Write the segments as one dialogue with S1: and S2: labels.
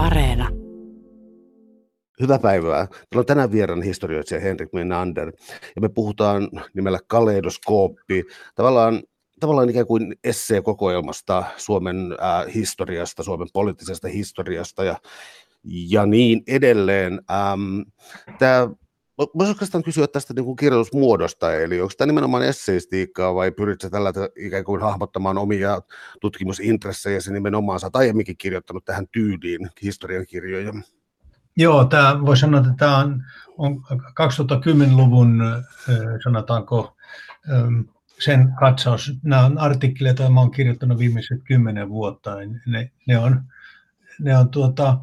S1: Areena.
S2: Hyvää päivää. Meillä on tänään vieraan historioitsija Henrik Menander, ja me puhutaan nimellä kaleidoskooppi, tavallaan, tavallaan ikään kuin essee-kokoelmasta Suomen äh, historiasta, Suomen poliittisesta historiasta ja, ja niin edelleen. Ähm, tämä Voisi oikeastaan kysyä tästä niin kuin kirjoitusmuodosta, eli onko tämä nimenomaan esseistiikkaa vai pyritkö tällä ikään kuin hahmottamaan omia tutkimusintressejä nimenomaan, sä aiemminkin kirjoittanut tähän tyyliin historiankirjoja?
S3: Joo, tämä voi sanoa, että tämä on, on 2010-luvun, sanotaanko, sen katsaus. Nämä on artikkeleita, joita olen kirjoittanut viimeiset kymmenen vuotta. Niin ne, ne on, ne on tuota,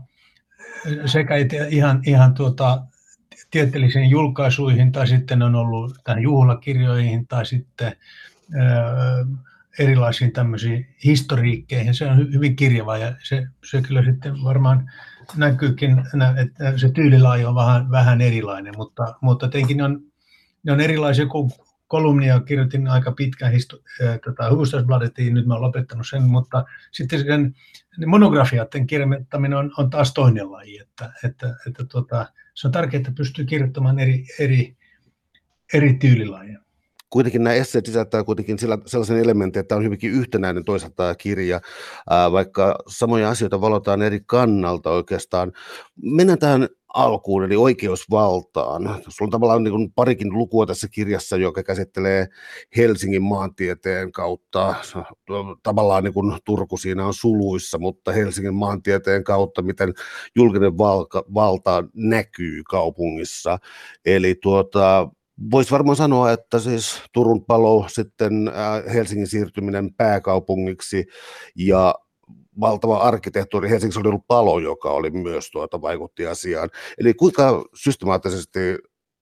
S3: sekä ihan, ihan tuota, tieteellisiin julkaisuihin tai sitten on ollut tähän juhlakirjoihin tai sitten erilaisiin tämmöisiin historiikkeihin. Se on hyvin kirjava ja se, se kyllä sitten varmaan näkyykin, että se tyylilaaja on vähän, vähän erilainen, mutta, mutta tietenkin ne on, ne on erilaisia kuin kolumnia kirjoitin aika pitkään histo- äh, tota, Hufvudstadsbladetiin, nyt mä olen lopettanut sen, mutta sitten sen monografiaiden kirjoittaminen on, on taas toinen laji, että, että, että tuota, se on tärkeää, että pystyy kirjoittamaan eri, eri, eri tyylilajeja
S2: kuitenkin nämä esseet sisältää kuitenkin sellaisen elementin, että on hyvinkin yhtenäinen toisaalta kirja, vaikka samoja asioita valotaan eri kannalta oikeastaan. Mennään tähän alkuun, eli oikeusvaltaan. Sulla on tavallaan niin parikin lukua tässä kirjassa, joka käsittelee Helsingin maantieteen kautta. Tavallaan niin kuin Turku siinä on suluissa, mutta Helsingin maantieteen kautta, miten julkinen valka, valta näkyy kaupungissa. Eli tuota, Voisi varmaan sanoa, että siis Turun palo, sitten äh, Helsingin siirtyminen pääkaupungiksi ja valtava arkkitehtuuri. Helsingissä oli ollut palo, joka oli myös tuota, vaikutti asiaan. Eli kuinka systemaattisesti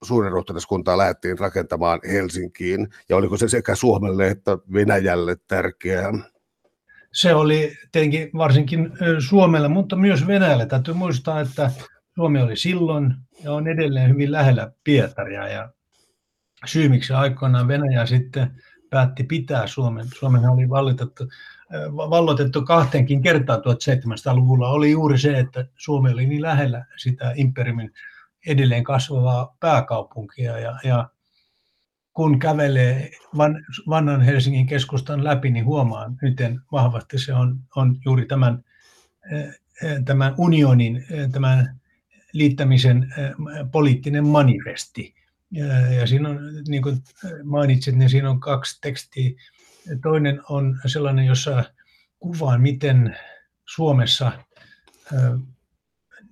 S2: suuren ruhtinaskuntaa lähdettiin rakentamaan Helsinkiin, ja oliko se sekä Suomelle että Venäjälle tärkeää?
S3: Se oli tietenkin varsinkin Suomelle, mutta myös Venäjälle. Täytyy muistaa, että Suomi oli silloin ja on edelleen hyvin lähellä Pietaria, ja syy, miksi aikoinaan Venäjä sitten päätti pitää Suomen, Suomen oli vallitettu, valloitettu kahteenkin kertaan 1700-luvulla, oli juuri se, että Suomi oli niin lähellä sitä imperiumin edelleen kasvavaa pääkaupunkia ja, ja kun kävelee van, vanhan Helsingin keskustan läpi, niin huomaa, miten vahvasti se on, on juuri tämän, tämän unionin, tämän liittämisen poliittinen manifesti. Ja, ja siinä on, niin kuin mainitsit, niin siinä on kaksi tekstiä. Toinen on sellainen, jossa kuvaan, miten Suomessa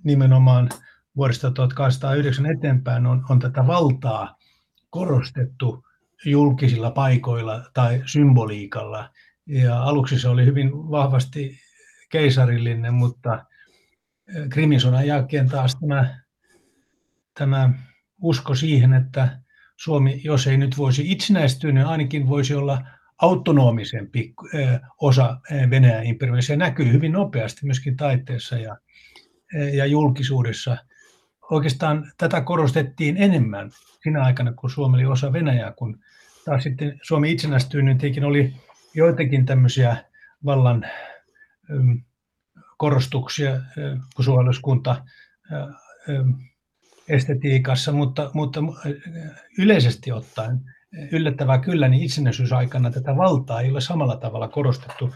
S3: nimenomaan vuodesta 1809 eteenpäin on, on tätä valtaa korostettu julkisilla paikoilla tai symboliikalla. Ja aluksi se oli hyvin vahvasti keisarillinen, mutta Krimin jälkeen taas tämä, tämä usko siihen, että Suomi, jos ei nyt voisi itsenäistyä, niin ainakin voisi olla autonomisempi osa Venäjän imperiumia. Se näkyy hyvin nopeasti myöskin taiteessa ja, ja julkisuudessa. Oikeastaan tätä korostettiin enemmän sinä aikana, kun Suomi oli osa Venäjää, kun taas sitten Suomi itsenäistyi, niin oli joitakin tämmöisiä vallan korostuksia, kun suojeluskunta estetiikassa, mutta, mutta yleisesti ottaen yllättävää kyllä, niin itsenäisyysaikana tätä valtaa ei ole samalla tavalla korostettu.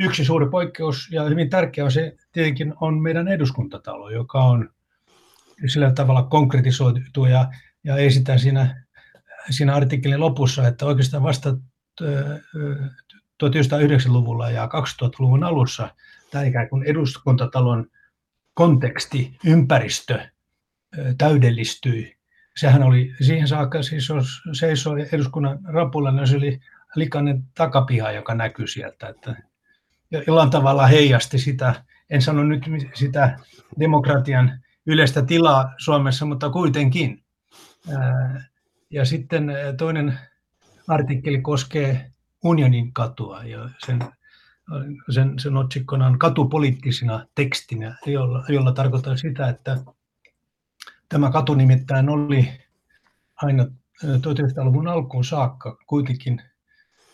S3: Yksi suuri poikkeus ja hyvin tärkeä on se tietenkin on meidän eduskuntatalo, joka on sillä tavalla konkretisoitu ja, ja esitän siinä, siinä artikkelin lopussa, että oikeastaan vasta 1909-luvulla ja 2000-luvun alussa tämä ikään kuin eduskuntatalon konteksti, ympäristö täydellistyi. Sehän oli siihen saakka, siis jos seisoi eduskunnan rapulla, niin se oli likainen takapiha, joka näkyi sieltä. Että jollain tavalla heijasti sitä, en sano nyt sitä demokratian yleistä tilaa Suomessa, mutta kuitenkin. Ja sitten toinen artikkeli koskee unionin katua ja sen, sen, sen otsikkona on katupoliittisina tekstinä, jolla, jolla tarkoittaa sitä, että Tämä katu nimittäin oli aina 1900-luvun alkuun saakka kuitenkin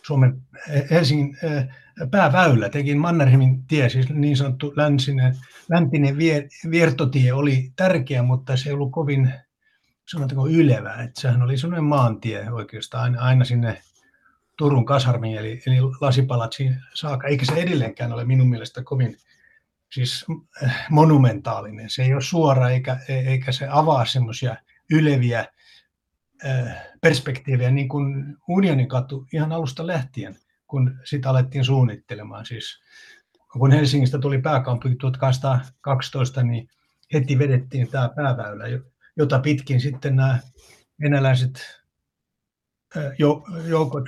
S3: Suomen Helsingin pääväylä, tekin Mannerheimin tie, siis niin sanottu länsinen, läntinen vier, viertotie oli tärkeä, mutta se ei ollut kovin sanotaanko ylevä. Että sehän oli sellainen maantie oikeastaan aina, aina sinne Turun kasarmiin, eli, eli lasipalatsiin saakka, eikä se edelleenkään ole minun mielestä kovin siis äh, monumentaalinen. Se ei ole suora eikä, e, eikä se avaa semmoisia yleviä äh, perspektiivejä, niin kuin Unionin katu ihan alusta lähtien, kun sitä alettiin suunnittelemaan. Siis kun Helsingistä tuli pääkaupunki 1812, niin heti vedettiin tämä pääväylä, jota pitkin sitten nämä venäläiset joukot,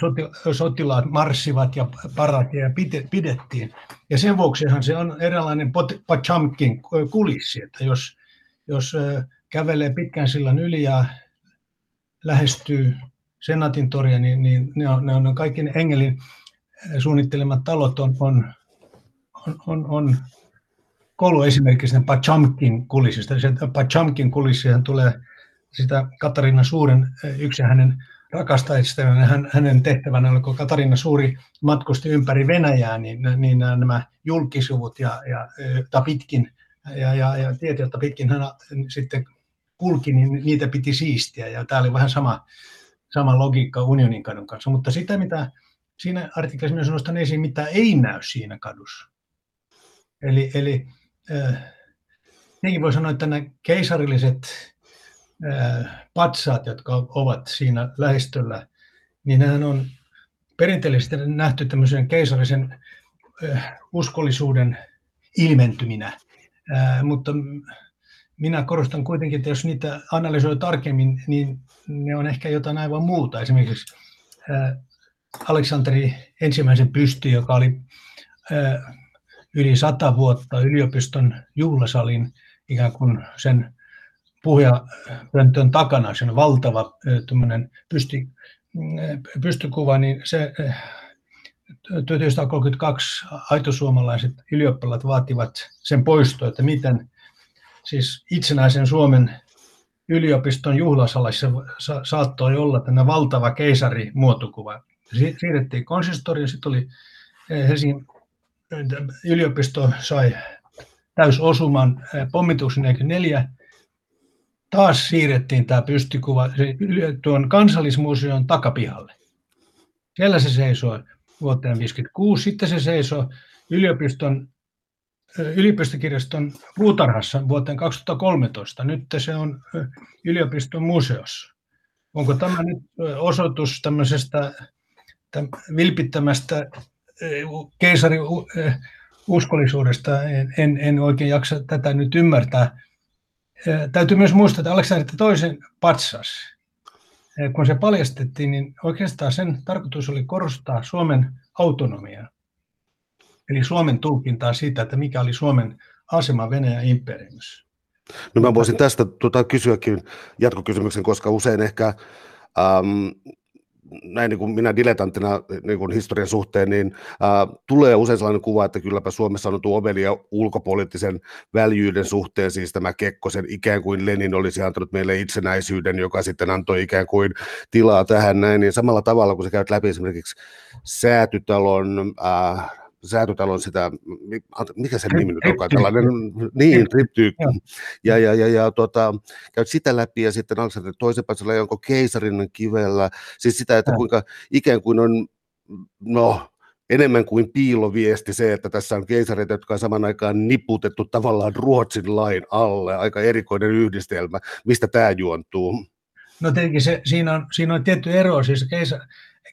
S3: sotilaat marssivat ja paratia pidettiin. Ja sen vuoksihan se on eräänlainen Pachamkin kulissi, että jos, jos kävelee pitkän sillan yli ja lähestyy Senaatin toria, niin, niin ne, on, ne on kaikki ne Engelin suunnittelemat talot on, on, on, on, on koulu esimerkiksi Pachamkin kulissista. Se Pachamkin kulissihan tulee sitä Katariina Suuren yksi hänen rakastajista. Hän, hänen tehtävänä oli, kun Katarina Suuri matkusti ympäri Venäjää, niin, niin nämä julkisivut ja, ja pitkin ja, ja, ja tiet, joita pitkin hän sitten kulki, niin niitä piti siistiä. Ja tämä oli vähän sama, sama logiikka Unionin kadun kanssa. Mutta sitä, mitä siinä artikkelissa myös nostan esiin, mitä ei näy siinä kadussa. Eli, eli äh, voi sanoa, että nämä keisarilliset patsaat, jotka ovat siinä lähistöllä, niin nehän on perinteellisesti nähty tämmöisen keisarisen uskollisuuden ilmentyminä. Mutta minä korostan kuitenkin, että jos niitä analysoi tarkemmin, niin ne on ehkä jotain aivan muuta. Esimerkiksi Aleksanteri ensimmäisen pysty, joka oli yli sata vuotta yliopiston juhlasalin ikään kuin sen puhujapöntön takana, se on valtava pysty, pystykuva, niin se 1932 aitosuomalaiset ylioppilaat vaativat sen poistoa, että miten siis itsenäisen Suomen yliopiston juhlasalissa saattoi olla tämä valtava keisarimuotokuva. Siirrettiin konsistoriin, sitten oli Helsingin yliopisto sai täysosuman pommituksen 44 taas siirrettiin tämä pystykuva tuon kansallismuseon takapihalle. Siellä se seisoi vuoteen 1956, sitten se seisoi yliopiston, yliopistokirjaston puutarhassa vuoteen 2013. Nyt se on yliopiston museossa. Onko tämä nyt osoitus tämmöisestä vilpittömästä keisarin uskollisuudesta? En, en, en oikein jaksa tätä nyt ymmärtää täytyy myös muistaa, että Aleksanteri toisen patsas, kun se paljastettiin, niin oikeastaan sen tarkoitus oli korostaa Suomen autonomiaa. Eli Suomen tulkintaa siitä, että mikä oli Suomen asema Venäjän imperiumissa.
S2: No mä voisin tästä tuota, kysyäkin jatkokysymyksen, koska usein ehkä ähm, näin niin kuin minä diletanttina niin historian suhteen, niin ää, tulee usein sellainen kuva, että kylläpä Suomessa on tuo ovelia ulkopoliittisen väljyyden suhteen, siis tämä Kekkosen ikään kuin Lenin olisi antanut meille itsenäisyyden, joka sitten antoi ikään kuin tilaa tähän näin, niin samalla tavalla kun sä käyt läpi esimerkiksi säätytalon ää, säätötalon sitä, mikä se nimi nyt onkaan, tällainen, niin, triptyykki, ja, ja, ja, ja tuota, käyt sitä läpi ja sitten Aleksander toisen päässä onko keisarin kivellä, siis sitä, että kuinka ikään kuin on, no, enemmän kuin piiloviesti se, että tässä on keisareita, jotka on saman aikaan niputettu tavallaan Ruotsin lain alle, aika erikoinen yhdistelmä, mistä tämä juontuu?
S3: No tietenkin se, siinä, on, siinä on tietty ero, siis keisa,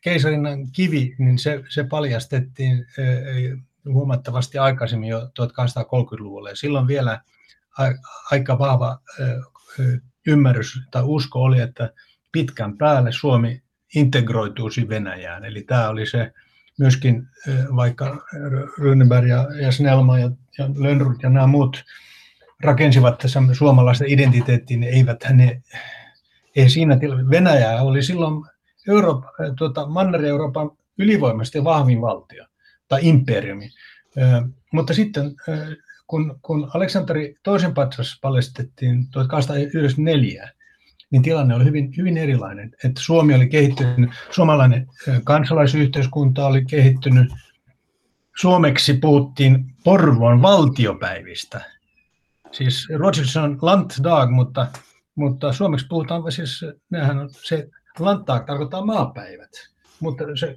S3: keisarinnan kivi, niin se, se paljastettiin huomattavasti aikaisemmin jo 1830-luvulla. Ja silloin vielä aika vahva ymmärrys tai usko oli, että pitkän päälle Suomi integroituisi Venäjään. Eli tämä oli se myöskin, vaikka Rönneberg ja, ja Snellman ja, ja Lönnrut ja nämä muut rakensivat tässä suomalaista identiteettiin, niin eivät ne, ei siinä tilanteessa. Venäjä oli silloin Eurooppa, äh, tuota, Manner-Euroopan ylivoimaisesti vahvin valtio tai imperiumi. Äh, mutta sitten äh, kun, kun Aleksanteri toisen patsas paljastettiin 1894, niin tilanne oli hyvin, hyvin erilainen. Että Suomi oli kehittynyt, suomalainen kansalaisyhteiskunta oli kehittynyt. Suomeksi puhuttiin Porvoon valtiopäivistä. Siis ruotsiksi on Landdag, mutta, mutta suomeksi puhutaan, siis on se, Landtag tarkoittaa maapäivät. Mutta se,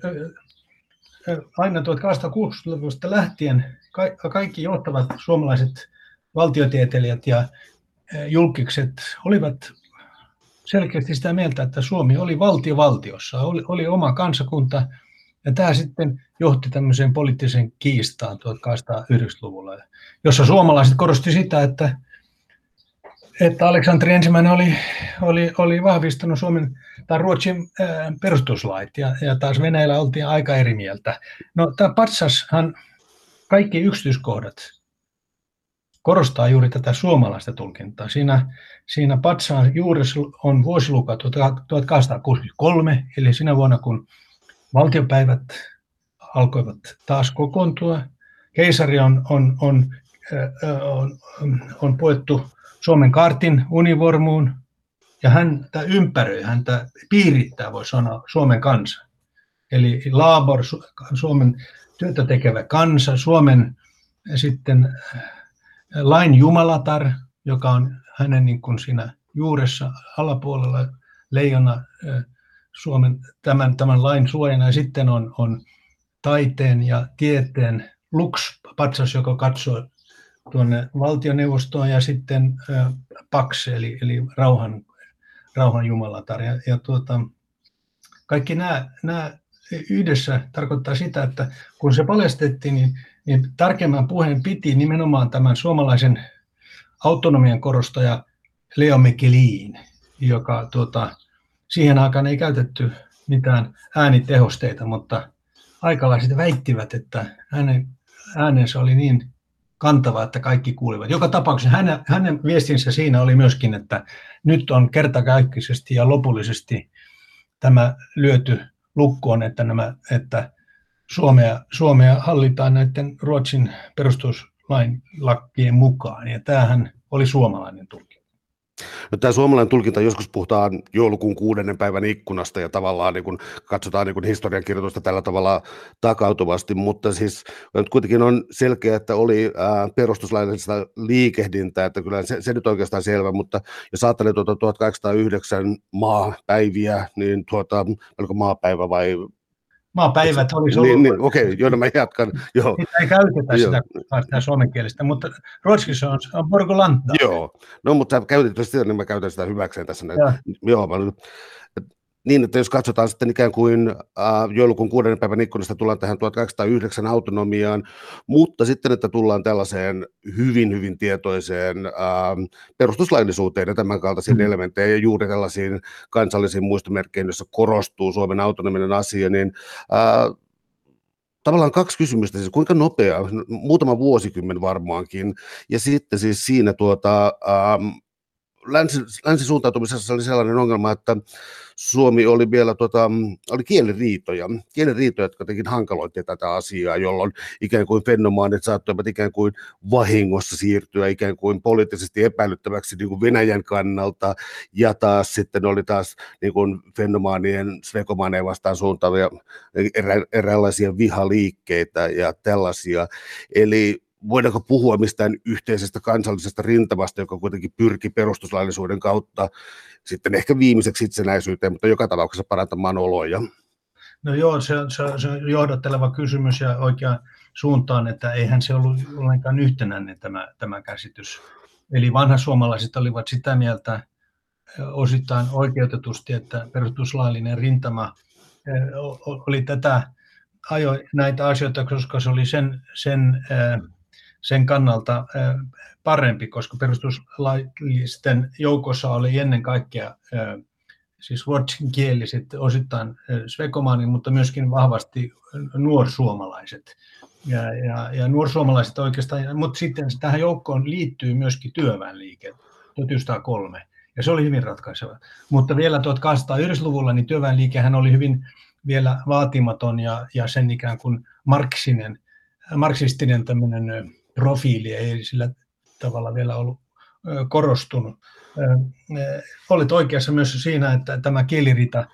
S3: aina 1860-luvusta lähtien kaikki johtavat suomalaiset valtiotieteilijät ja julkikset olivat selkeästi sitä mieltä, että Suomi oli valtio valtiossa, oli, oli oma kansakunta, ja tämä sitten johti tämmöiseen poliittiseen kiistaan 1890-luvulla, jossa suomalaiset korosti sitä, että, että Aleksanteri ensimmäinen oli, oli, oli vahvistanut Suomen tai Ruotsin perustuslait, ja, ja taas Venäjällä oltiin aika eri mieltä. No tämä Patsashan, kaikki yksityiskohdat korostaa juuri tätä suomalaista tulkintaa. Siinä, siinä Patsaan juuressa on vuosiluka 1863, eli siinä vuonna kun valtiopäivät alkoivat taas kokoontua. Keisari on, on, on, on, on, on poettu Suomen kartin univormuun, ja häntä ympäröi, häntä piirittää, voi sanoa, Suomen kansa. Eli Laabor, Suomen työtä tekevä kansa, Suomen sitten lain jumalatar, joka on hänen niin kuin siinä juuressa alapuolella leijona Suomen tämän, tämän lain suojana. Ja sitten on, on taiteen ja tieteen Lux-patsas, joka katsoo tuonne valtioneuvostoon ja sitten Pax, eli, eli rauhan, rauhan jumalatar. Ja, ja tuota, kaikki nämä, nämä yhdessä tarkoittaa sitä, että kun se paljastettiin, niin niin tärkeimmän puheen piti nimenomaan tämän suomalaisen autonomian korostaja Leo Michelin, joka tuota, siihen aikaan ei käytetty mitään äänitehosteita, mutta aikalaiset väittivät, että hänen äänensä oli niin kantava, että kaikki kuulivat. Joka tapauksessa hänen, hänen viestinsä siinä oli myöskin, että nyt on kertakaikkisesti ja lopullisesti tämä lyöty lukkoon, että, nämä, että Suomea, Suomea hallitaan näiden Ruotsin perustuslain lakkien mukaan, ja tämähän oli suomalainen tulkinta.
S2: No, tämä suomalainen tulkinta, joskus puhutaan joulukuun kuudennen päivän ikkunasta ja tavallaan niin kun katsotaan niin historiankirjoitusta tällä tavalla takautuvasti, mutta siis nyt kuitenkin on selkeä, että oli ää, perustuslaillista liikehdintää, että kyllä se, se nyt oikeastaan selvä, mutta jos ajattelee tuota 1809 maapäiviä, niin tuota, oliko maapäivä vai
S3: maapäivät olisi
S2: ollut. Niin, niin, okei, okay, joo, no mä jatkan. Joo.
S3: Sitä ei käytetä joo. sitä, sitä suomenkielistä, mutta ruotsiksi on, on Borgolanta.
S2: Joo, no mutta käytetty sitä, niin mä käytän sitä hyväkseen tässä. Joo. joo mä, niin, että jos katsotaan sitten ikään kuin äh, joulukuun kuuden päivän ikkunasta tullaan tähän 1809 autonomiaan, mutta sitten, että tullaan tällaiseen hyvin, hyvin tietoiseen äh, perustuslaillisuuteen ja tämän kaltaisiin mm. elementteihin ja juuri tällaisiin kansallisiin muistomerkkeihin, joissa korostuu Suomen autonominen asia, niin äh, tavallaan kaksi kysymystä, siis kuinka nopea, muutama vuosikymmen varmaankin, ja sitten siis siinä tuota, ähm, länsi, länsisuuntautumisessa oli sellainen ongelma, että Suomi oli vielä tota, oli kieliriitoja, kieliriitoja, jotka tekin hankaloitti tätä asiaa, jolloin ikään kuin fenomaanit saattoivat ikään kuin vahingossa siirtyä ikään kuin poliittisesti epäilyttäväksi niin kuin Venäjän kannalta, ja taas sitten oli taas niin kuin fenomaanien svekomaaneen vastaan suuntaavia erä, eräänlaisia vihaliikkeitä ja tällaisia. Eli voidaanko puhua mistään yhteisestä kansallisesta rintamasta, joka kuitenkin pyrki perustuslaillisuuden kautta sitten ehkä viimeiseksi itsenäisyyteen, mutta joka tapauksessa parantamaan oloja?
S3: No joo, se on, se, on, se on johdatteleva kysymys ja oikeaan suuntaan, että eihän se ollut ollenkaan yhtenäinen tämä, tämä käsitys. Eli vanhat suomalaiset olivat sitä mieltä osittain oikeutetusti, että perustuslaillinen rintama oli tätä ajoi näitä asioita, koska se oli sen, sen sen kannalta parempi, koska perustuslaillisten joukossa oli ennen kaikkea siis ruotsinkieliset, osittain svekomaani, mutta myöskin vahvasti nuorsuomalaiset. Ja, ja, ja nuorsuomalaiset oikeastaan, mutta sitten tähän joukkoon liittyy myöskin työväenliike 1903, ja se oli hyvin ratkaiseva. Mutta vielä 1890-luvulla niin työväenliikehän oli hyvin vielä vaatimaton ja, ja sen ikään kuin marksinen, marksistinen tämmöinen profiili ei sillä tavalla vielä ollut korostunut. Olet oikeassa myös siinä, että tämä kielirita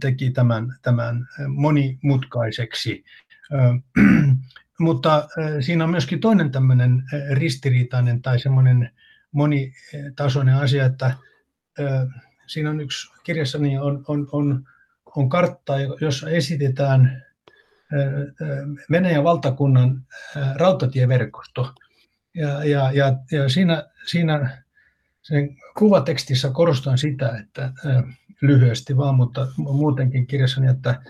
S3: teki tämän, tämän monimutkaiseksi. Mutta siinä on myöskin toinen tämmöinen ristiriitainen tai semmoinen monitasoinen asia, että siinä on yksi kirjassani on, on, on, on kartta, jossa esitetään Venäjän valtakunnan rautatieverkosto. Ja, ja, ja, ja siinä, siinä sen kuvatekstissä korostan sitä, että lyhyesti vaan, mutta muutenkin kirjassani, että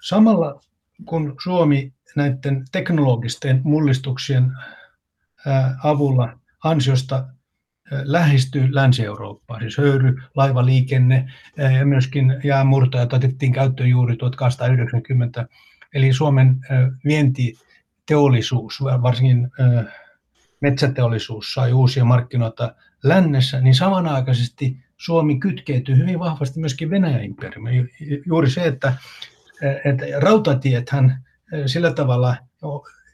S3: samalla kun Suomi näiden teknologisten mullistuksien avulla ansiosta lähestyy Länsi-Eurooppaa, siis höyry, laivaliikenne ja myöskin jäämurtajat otettiin käyttöön juuri 1890, eli Suomen vientiteollisuus, varsinkin metsäteollisuus sai uusia markkinoita lännessä, niin samanaikaisesti Suomi kytkeytyy hyvin vahvasti myöskin Venäjän imperiumiin. Juuri se, että, että rautatiethän sillä tavalla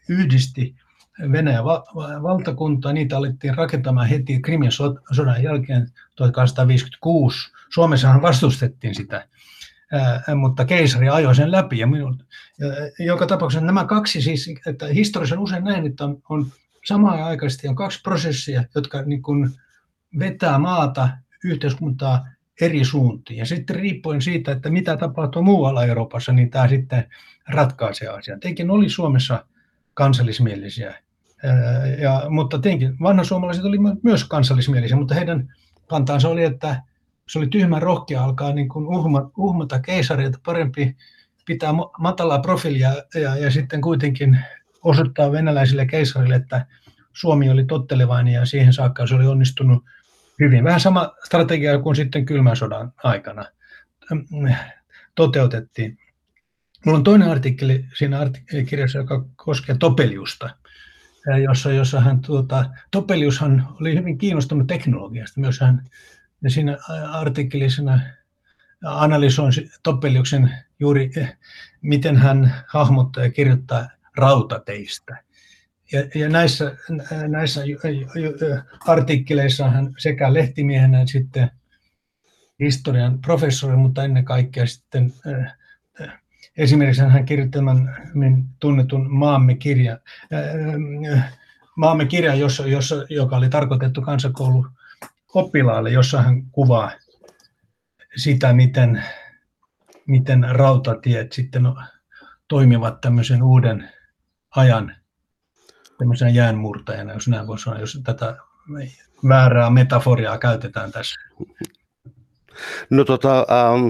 S3: yhdisti Venäjän valtakuntaa. Niitä alettiin rakentamaan heti Krimin sodan jälkeen 1856. Suomessahan vastustettiin sitä, mutta keisari ajoi sen läpi. Ja minun, joka tapauksessa nämä kaksi siis, että historiassa on usein näin, että on, samaan aikaisesti on kaksi prosessia, jotka niin kuin vetää maata, yhteiskuntaa eri suuntiin. Ja sitten riippuen siitä, että mitä tapahtuu muualla Euroopassa, niin tämä sitten ratkaisee asian. Tekin oli Suomessa kansallismielisiä, ja, mutta tietenkin vanha suomalaiset oli myös kansallismielisiä, mutta heidän kantaansa oli, että se oli tyhmä rohkea alkaa niin kuin uhma, uhmata keisaria, että parempi pitää matalaa profiilia ja, ja sitten kuitenkin osoittaa venäläisille keisarille, että Suomi oli tottelevainen ja siihen saakka se oli onnistunut hyvin. Vähän sama strategia kuin sitten kylmän sodan aikana toteutettiin. Minulla on toinen artikkeli siinä kirjassa, joka koskee Topeliusta, jossa, jossa hän, tuota, Topeliushan oli hyvin kiinnostunut teknologiasta. Myös hän ja siinä artikkelissa analysoin Topeliuksen juuri, miten hän hahmottaa ja kirjoittaa rautateistä. Ja, ja näissä, näissä artikkeleissa hän sekä lehtimiehenä sitten historian professori, mutta ennen kaikkea sitten esimerkiksi hän kirjoitti tämän tunnetun maamme kirja, maamme kirja jossa, jossa, joka oli tarkoitettu kansakoulu oppilaalle, jossa hän kuvaa sitä, miten, miten rautatiet sitten toimivat tämmöisen uuden ajan tämmöisenä jäänmurtajana, jos näin voi sanoa, jos tätä väärää metaforiaa käytetään tässä.
S2: No tota, ähm,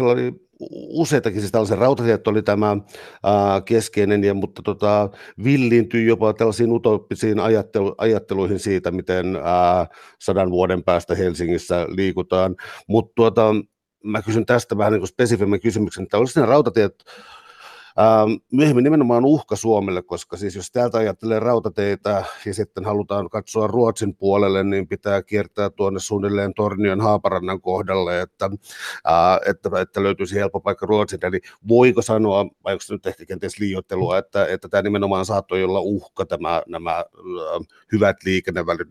S2: oli useitakin, siis tällaisen rautatiet oli tämä ää, keskeinen, ja, mutta tota, villiintyi jopa tällaisiin utopisiin ajattelu, ajatteluihin siitä, miten ää, sadan vuoden päästä Helsingissä liikutaan. Mutta tuota, mä kysyn tästä vähän niin spesifimmin kysymyksen, että olisi ne rautatiet Ähm, myöhemmin nimenomaan uhka Suomelle, koska siis jos täältä ajattelee rautateitä ja sitten halutaan katsoa Ruotsin puolelle, niin pitää kiertää tuonne suunnilleen Tornion Haaparannan kohdalle, että, ää, että, että löytyisi helppo paikka Ruotsin. Eli voiko sanoa, vai onko se nyt ehkä kenties liioittelua, että, että tämä nimenomaan saattoi olla uhka tämä, nämä ää, hyvät liikennevälit,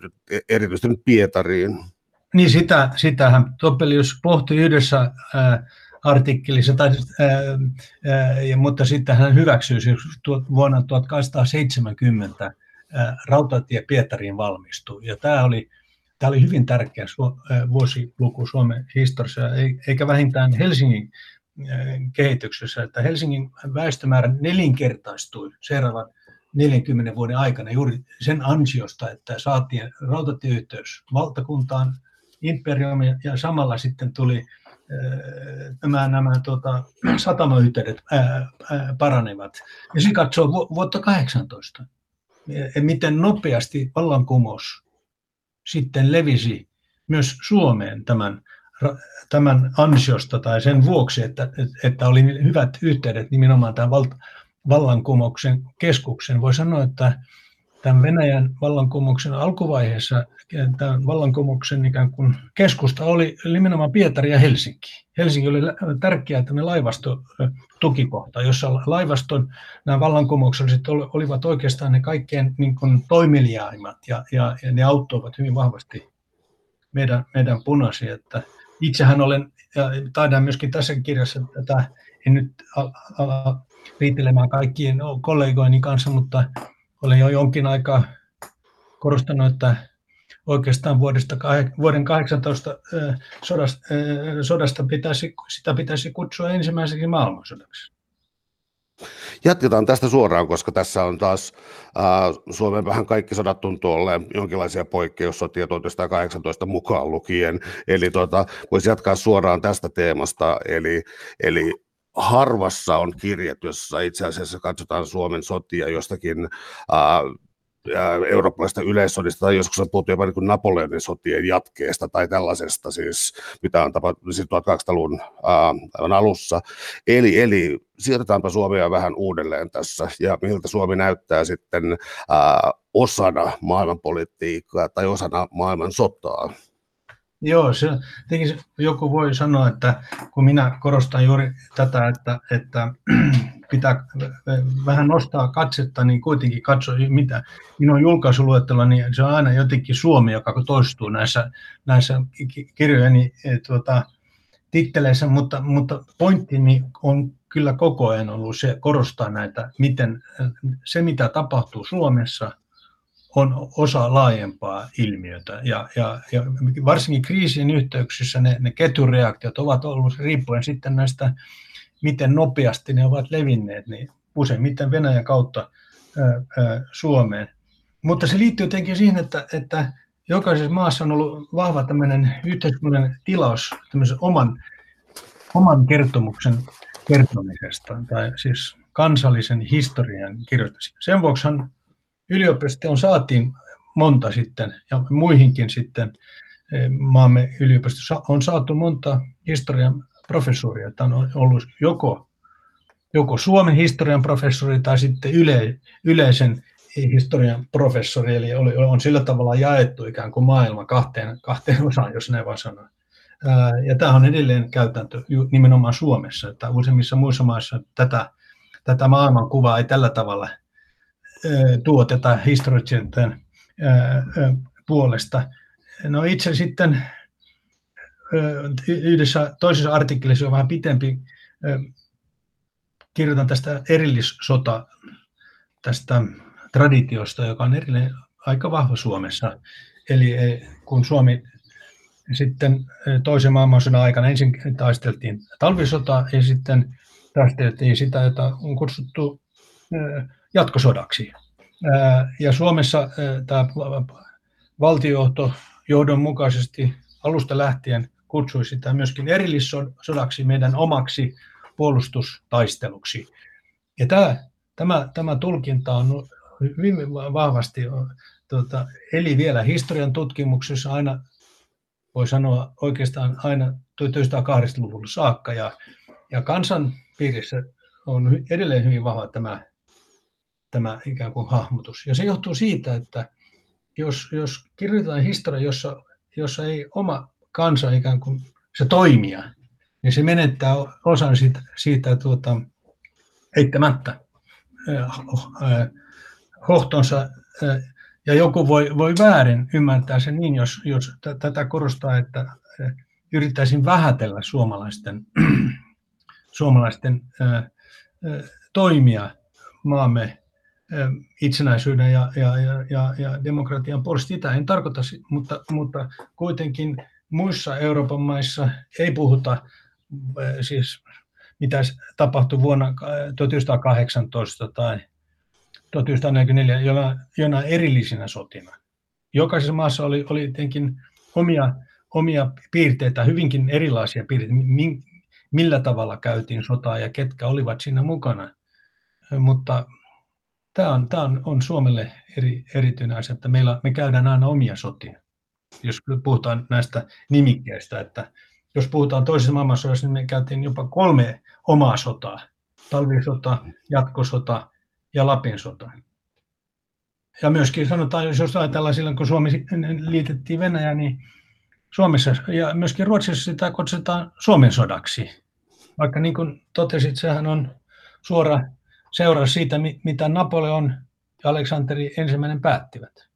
S2: erityisesti nyt Pietariin?
S3: Niin sitä, sitähän Topelius pohti yhdessä ää, artikkelissa, tai, ää, ää, mutta sitten hän hyväksyi siis vuonna 1870 ää, rautatie Pietariin valmistui. Ja tämä oli, tämä oli hyvin tärkeä vuosiluku Suomen historiassa, eikä vähintään Helsingin kehityksessä, että Helsingin väestömäärä nelinkertaistui seuraavan 40 vuoden aikana juuri sen ansiosta, että saatiin rautatieyhteys valtakuntaan, imperiumiin ja samalla sitten tuli nämä, nämä tuota, satamayhteydet ää, ää, paranevat. Ja se katsoo vu- vuotta 18, ja miten nopeasti vallankumous sitten levisi myös Suomeen tämän, tämän ansiosta tai sen vuoksi, että, että oli hyvät yhteydet nimenomaan tämän vallankumouksen keskuksen. Voi sanoa, että tämän Venäjän vallankumouksen alkuvaiheessa tämän vallankumouksen ikään kuin keskusta oli nimenomaan Pietari ja Helsinki. Helsinki oli tärkeä tämmöinen laivastotukikohta, jossa laivaston nämä vallankumoukselliset olivat oikeastaan ne kaikkein niin kuin toimeliaimmat ja, ja, ja ne auttoivat hyvin vahvasti meidän, meidän punaisia. Että itsehän olen, ja taidan myöskin tässä kirjassa tätä, en nyt ala riitelemään kaikkien kollegoini kanssa, mutta olen jo jonkin aikaa korostanut, että oikeastaan vuodesta, vuoden 18 sodasta, sodasta pitäisi, sitä pitäisi kutsua ensimmäiseksi maailmansodaksi.
S2: Jatketaan tästä suoraan, koska tässä on taas äh, Suomen vähän kaikki sodat tuntuu olleen jonkinlaisia poikkeussotia 1918 mukaan lukien. Eli tota, voisi jatkaa suoraan tästä teemasta. Eli, eli harvassa on kirjat, jossa itse asiassa katsotaan Suomen sotia jostakin äh, eurooppalaisesta yleissodista, tai joskus on puhuttu jopa niin Napoleonin sotien jatkeesta tai tällaisesta, siis, mitä on tapahtunut siis 1800-luvun ää, alussa. Eli, eli siirretaanpa Suomea vähän uudelleen tässä, ja miltä Suomi näyttää sitten ää, osana maailmanpolitiikkaa tai osana maailman sotaa.
S3: Joo, se, joku voi sanoa, että kun minä korostan juuri tätä, että, että pitää vähän nostaa katsetta, niin kuitenkin katso, mitä minun julkaisuluettelo, niin se on aina jotenkin Suomi, joka toistuu näissä, näissä kirjojeni e, tuota, titteleissä, mutta, mutta pointtini on kyllä koko ajan ollut se korostaa näitä, miten se mitä tapahtuu Suomessa on osa laajempaa ilmiötä. Ja, ja, ja varsinkin kriisin yhteyksissä ne, ne ketjureaktiot ovat olleet riippuen sitten näistä miten nopeasti ne ovat levinneet, niin useimmiten Venäjän kautta Suomeen. Mutta se liittyy jotenkin siihen, että, että jokaisessa maassa on ollut vahva tämmöinen yhteiskunnallinen tilaus tämmöisen oman, oman kertomuksen kertomisesta, tai siis kansallisen historian kirjoittamista. Sen vuoksi yliopistoon saatiin monta sitten, ja muihinkin sitten maamme yliopistossa on saatu monta historian professoria, että on ollut joko, joko Suomen historian professori tai sitten yle, yleisen historian professori, eli on sillä tavalla jaettu ikään kuin maailma kahteen, kahteen osaan, jos näin vaan sanoo. Ja tämä on edelleen käytäntö nimenomaan Suomessa, että useimmissa muissa maissa tätä, tätä maailmankuvaa ei tällä tavalla tuoteta historioitsijoiden puolesta. No itse sitten yhdessä toisessa artikkelissa on vähän pitempi, kirjoitan tästä erillissota, tästä traditiosta, joka on erilleen aika vahva Suomessa. Eli kun Suomi sitten toisen maailmansodan aikana ensin taisteltiin talvisota ja sitten taisteltiin sitä, jota on kutsuttu jatkosodaksi. Ja Suomessa tämä valtiojohto johdonmukaisesti alusta lähtien kutsui sitä myöskin erillissodaksi meidän omaksi puolustustaisteluksi. Ja tämä, tämä, tämä tulkinta on hyvin vahvasti tuota, eli vielä historian tutkimuksessa aina, voi sanoa oikeastaan aina 1980-luvulla saakka, ja, ja kansan piirissä on edelleen hyvin vahva tämä, tämä ikään kuin hahmotus. Ja se johtuu siitä, että jos, jos kirjoitetaan historia, jossa, jossa ei oma kansa ikään kuin se toimija, niin se menettää osan siitä, siitä tuota, eittämättä hohtonsa ja joku voi, voi väärin ymmärtää sen niin, jos, jos tätä korostaa, että yrittäisin vähätellä suomalaisten, suomalaisten toimia maamme itsenäisyyden ja, ja, ja, ja demokratian puolesta. Sitä en tarkoita, mutta, mutta kuitenkin muissa Euroopan maissa ei puhuta äh, siis mitä tapahtui vuonna 1918 äh, tai 1944 jona, jona erillisinä sotina. Jokaisessa maassa oli, oli jotenkin omia, omia piirteitä, hyvinkin erilaisia piirteitä, millä tavalla käytiin sotaa ja ketkä olivat siinä mukana. Mutta tämä on, tämä on, on Suomelle eri, erityinen asia, että meillä, me käydään aina omia sotia jos puhutaan näistä nimikkeistä, että jos puhutaan toisesta maailmansodasta, niin me käytiin jopa kolme omaa sotaa. Talvisota, jatkosota ja Lapin sota. Ja myöskin sanotaan, jos ajatellaan silloin, kun Suomi liitettiin Venäjään, niin Suomessa ja myöskin Ruotsissa sitä kutsutaan Suomen sodaksi. Vaikka niin kuin totesit, sehän on suora seuraus siitä, mitä Napoleon ja Aleksanteri ensimmäinen päättivät.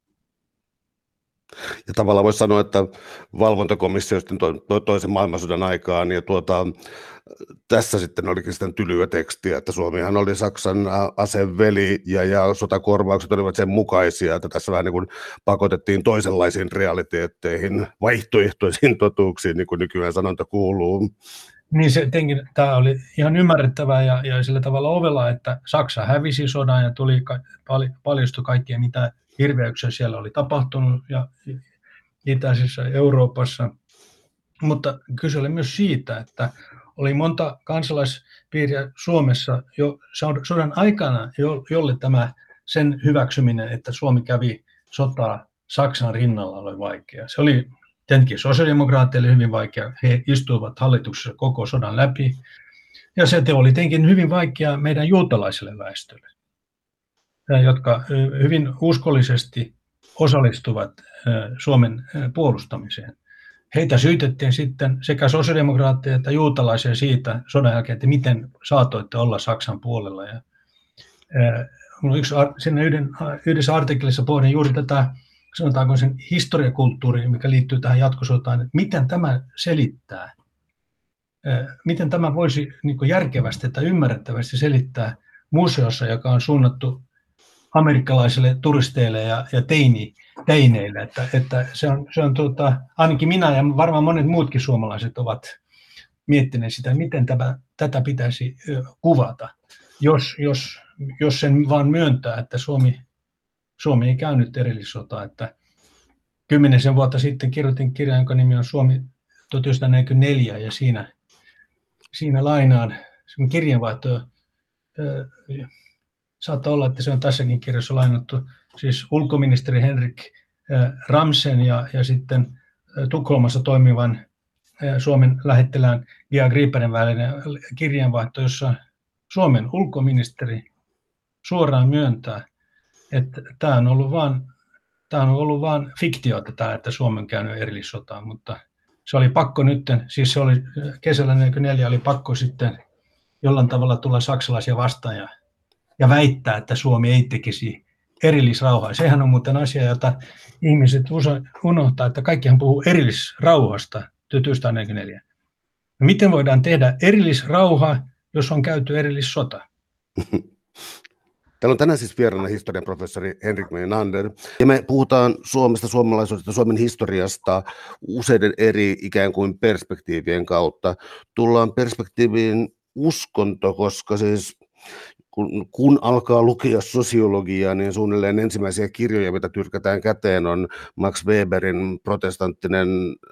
S2: Ja tavallaan voisi sanoa, että valvontakomissio sitten to, toisen maailmansodan aikaan, ja tuota, tässä sitten olikin sitten tylyä tekstiä, että Suomihan oli Saksan aseveli ja, ja sotakorvaukset olivat sen mukaisia, että tässä vähän niin kuin pakotettiin toisenlaisiin realiteetteihin, vaihtoehtoisiin totuuksiin, niin kuin nykyään sanonta kuuluu.
S3: Niin se tietenkin, tämä oli ihan ymmärrettävää ja, ja sillä tavalla ovella, että Saksa hävisi sodan ja tuli paljastui kaikkia, mitä hirveyksiä siellä oli tapahtunut ja itäisessä Euroopassa. Mutta kyse oli myös siitä, että oli monta kansalaispiiriä Suomessa jo sodan aikana, jolle tämä sen hyväksyminen, että Suomi kävi sotaa Saksan rinnalla oli vaikea. Se oli tietenkin sosiaalidemokraateille hyvin vaikea. He istuivat hallituksessa koko sodan läpi. Ja se oli tietenkin hyvin vaikea meidän juutalaiselle väestölle, jotka hyvin uskollisesti osallistuvat Suomen puolustamiseen. Heitä syytettiin sitten sekä sosiaalidemokraatteja että juutalaisia siitä sodan jälkeen, että miten saatoitte olla Saksan puolella. Ja, yksi, yhden, yhdessä artikkelissa pohdin juuri tätä, sanotaanko sen historiakulttuuri, mikä liittyy tähän jatkosotaan, että miten tämä selittää, miten tämä voisi niin järkevästi tai ymmärrettävästi selittää museossa, joka on suunnattu amerikkalaisille turisteille ja, ja teini, teineille. Että, että se on, se on tuota, ainakin minä ja varmaan monet muutkin suomalaiset ovat miettineet sitä, miten tämä, tätä pitäisi kuvata, jos, jos, jos sen vaan myöntää, että Suomi, Suomi ei käynyt erillissotaa. Että kymmenisen vuotta sitten kirjoitin kirjan, jonka nimi on Suomi 1944, ja siinä, siinä lainaan kirjanvaihto saattaa olla, että se on tässäkin kirjassa lainattu, siis ulkoministeri Henrik Ramsen ja, ja sitten Tukholmassa toimivan Suomen lähettilään Gia Griperin välinen kirjanvaihto, jossa Suomen ulkoministeri suoraan myöntää, että tämä on ollut vain tämä on ollut vain fiktiota tämä, että Suomen käynyt erillissotaan, mutta se oli pakko nyt, siis se oli kesällä 44 oli pakko sitten jollain tavalla tulla saksalaisia vastaan ja ja väittää, että Suomi ei tekisi erillisrauhaa. Sehän on muuten asia, jota ihmiset unohtaa, että kaikkihan puhuu erillisrauhasta 1944. No miten voidaan tehdä erillisrauha, jos on käyty erillissota?
S2: Täällä on tänään siis vieraana historian professori Henrik Meinander, ja me puhutaan Suomesta, suomalaisuudesta, Suomen historiasta useiden eri ikään kuin perspektiivien kautta. Tullaan perspektiiviin uskonto, koska siis kun, kun alkaa lukea sosiologiaa, niin suunnilleen ensimmäisiä kirjoja, mitä tyrkätään käteen, on Max Weberin protestanttinen,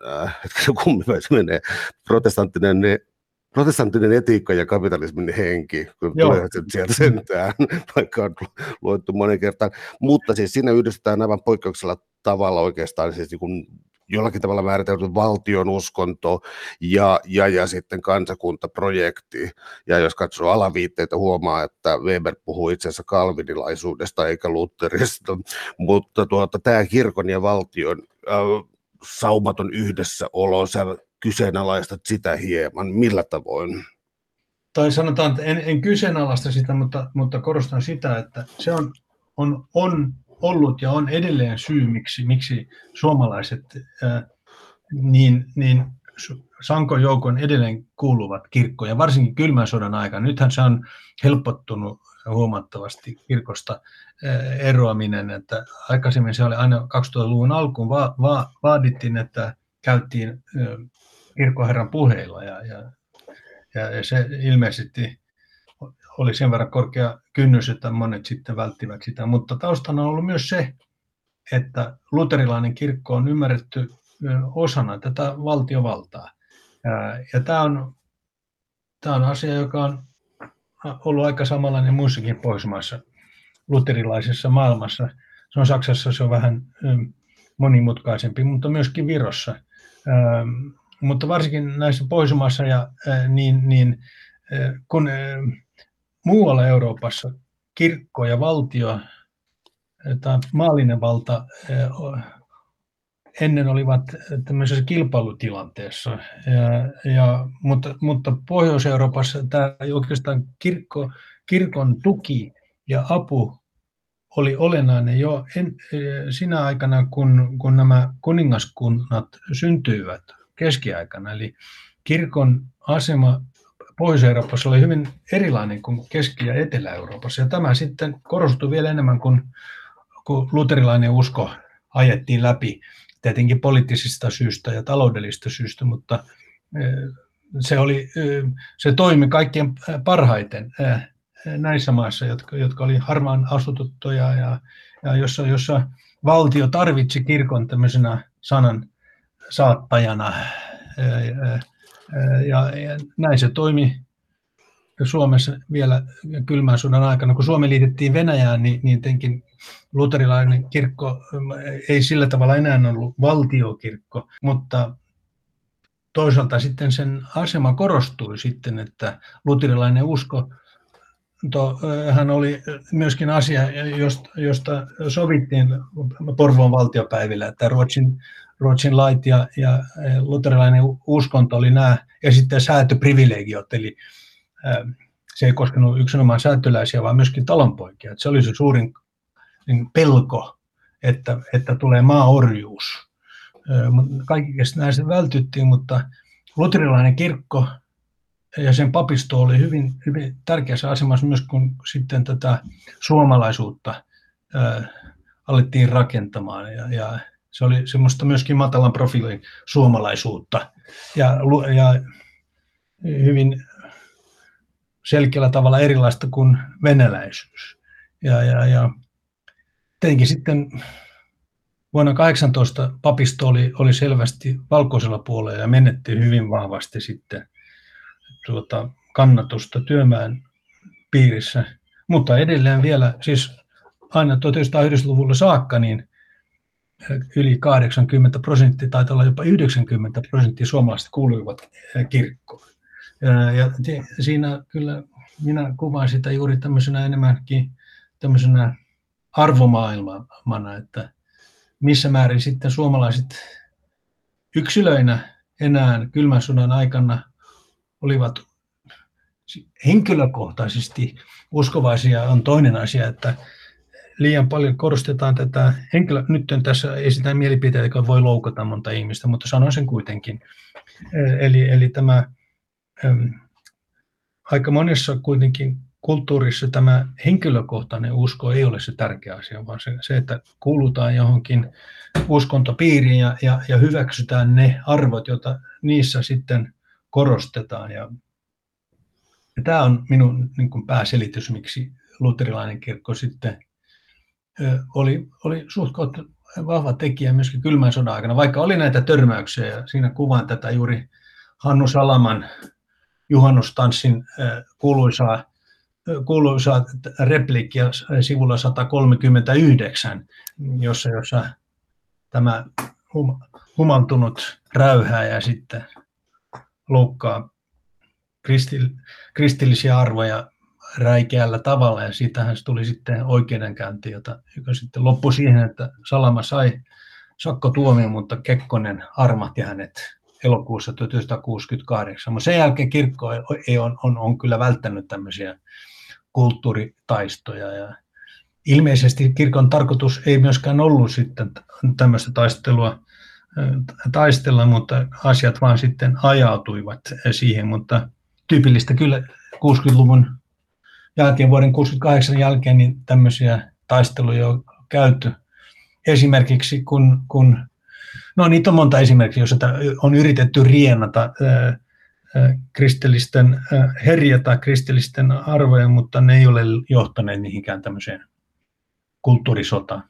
S2: äh, kummin se menee, protestanttinen protestanttinen etiikka ja kapitalismin henki, kun Joo. tulee sieltä sentään, vaikka on luettu monen kertaan. Mutta siis siinä yhdistetään aivan poikkeuksella tavalla oikeastaan siis niin jollakin tavalla määritelty valtion uskonto ja, ja, ja sitten kansakuntaprojekti. Ja jos katsoo alaviitteitä, huomaa, että Weber puhuu itse asiassa kalvinilaisuudesta eikä Lutherista, mutta tuota, tämä kirkon ja valtion äh, saumaton yhdessäolo, sä kyseenalaistat sitä hieman, millä tavoin?
S3: Tai sanotaan, että en, en kyseenalaista sitä, mutta, mutta korostan sitä, että se on, on, on ollut ja on edelleen syy, miksi, miksi suomalaiset ää, niin, niin sankon joukon edelleen kuuluvat kirkkoon, ja varsinkin kylmän sodan aikana. Nythän se on helpottunut huomattavasti kirkosta eroaminen, että aikaisemmin se oli aina 2000-luvun alkuun va, va, vaadittiin, että käyttiin kirkkoherran puheilla, ja, ja, ja se ilmeisesti oli sen verran korkea kynnys, että monet sitten välttivät sitä. Mutta taustana on ollut myös se, että luterilainen kirkko on ymmärretty osana tätä valtiovaltaa. Ja tämä on, tämä on asia, joka on ollut aika samanlainen muissakin Pohjoismaissa luterilaisessa maailmassa. Se on Saksassa se on vähän monimutkaisempi, mutta myöskin Virossa. Mutta varsinkin näissä Pohjoismaissa ja niin, niin kun muualla Euroopassa kirkko ja valtio tai maallinen valta ennen olivat tämmöisessä kilpailutilanteessa, ja, ja, mutta, mutta Pohjois-Euroopassa tämä oikeastaan kirkko, kirkon tuki ja apu oli olennainen jo en, sinä aikana, kun, kun nämä kuningaskunnat syntyivät keskiaikana. Eli kirkon asema Pohjois-Euroopassa oli hyvin erilainen kuin Keski- ja Etelä-Euroopassa. Ja tämä sitten korostui vielä enemmän, kun, kun luterilainen usko ajettiin läpi, tietenkin poliittisista syistä ja taloudellista syistä, mutta se, oli, se toimi kaikkien parhaiten näissä maissa, jotka, jotka oli harvaan asututtuja ja, ja jossa, jossa valtio tarvitsi kirkon tämmöisenä sanan saattajana. Ja, näin se toimi Suomessa vielä kylmän sodan aikana. Kun Suomi liitettiin Venäjään, niin, niin tietenkin luterilainen kirkko ei sillä tavalla enää ollut valtiokirkko, mutta toisaalta sitten sen asema korostui sitten, että luterilainen usko hän oli myöskin asia, josta, josta sovittiin Porvoon valtiopäivillä, että Ruotsin, Ruotsin lait ja, ja luterilainen uskonto oli nämä, ja sitten säätöprivilegiot, eli se ei koskenut yksinomaan säätöläisiä, vaan myöskin talonpoikia. Se oli se suurin niin pelko, että, että tulee maaorjuus. Kaikista näistä vältyttiin, mutta luterilainen kirkko ja sen papisto oli hyvin, hyvin tärkeässä asemassa myös, kun sitten tätä suomalaisuutta ää, alettiin rakentamaan. Ja, ja se oli semmoista myöskin matalan profiilin suomalaisuutta ja, ja hyvin selkeällä tavalla erilaista kuin venäläisyys. Ja, ja, ja tietenkin sitten vuonna 18 papisto oli, oli selvästi valkoisella puolella ja menetti hyvin vahvasti sitten tuota, kannatusta työmään piirissä. Mutta edelleen vielä, siis aina 1990-luvulla saakka, niin yli 80 prosenttia, taitaa olla jopa 90 prosenttia suomalaisista kuuluivat kirkkoon. Ja siinä kyllä minä kuvaan sitä juuri tämmöisenä enemmänkin tämmöisenä arvomaailmana, että missä määrin sitten suomalaiset yksilöinä enää kylmän sodan aikana olivat henkilökohtaisesti uskovaisia on toinen asia, että liian paljon korostetaan tätä henkilö, nyt en tässä esitän mielipiteitä, joka voi loukata monta ihmistä, mutta sanon sen kuitenkin. Eli, eli tämä aika monessa kuitenkin kulttuurissa tämä henkilökohtainen usko ei ole se tärkeä asia, vaan se, se että kuulutaan johonkin uskontopiiriin ja, ja, ja hyväksytään ne arvot, joita niissä sitten korostetaan. Ja, ja tämä on minun niin kuin pääselitys, miksi luterilainen kirkko sitten oli, oli suht vahva tekijä myöskin kylmän sodan aikana, vaikka oli näitä törmäyksiä ja siinä kuvaan tätä juuri Hannu Salaman juhannustanssin kuuluisaa, kuuluisaa replikkiä sivulla 139, jossa, jossa tämä hum, humantunut räyhää ja sitten loukkaa kristil, kristillisiä arvoja räikeällä tavalla ja siitähän se tuli sitten oikeudenkäynti, jota, joka sitten loppui siihen, että Salama sai sakkotuomion, mutta Kekkonen armahti hänet elokuussa 1968. Mutta sen jälkeen kirkko ei on, on, on kyllä välttänyt tämmöisiä kulttuuritaistoja. Ja ilmeisesti kirkon tarkoitus ei myöskään ollut sitten tämmöistä taistelua taistella, mutta asiat vaan sitten ajautuivat siihen, mutta tyypillistä kyllä 60-luvun jälkeen, vuoden 68 jälkeen, niin tämmöisiä taisteluja on käyty. Esimerkiksi kun, kun No niitä on monta esimerkkiä, joissa on yritetty rienata kristillisten herjata kristillisten arvoja, mutta ne ei ole johtaneet mihinkään tämmöiseen kulttuurisotaan.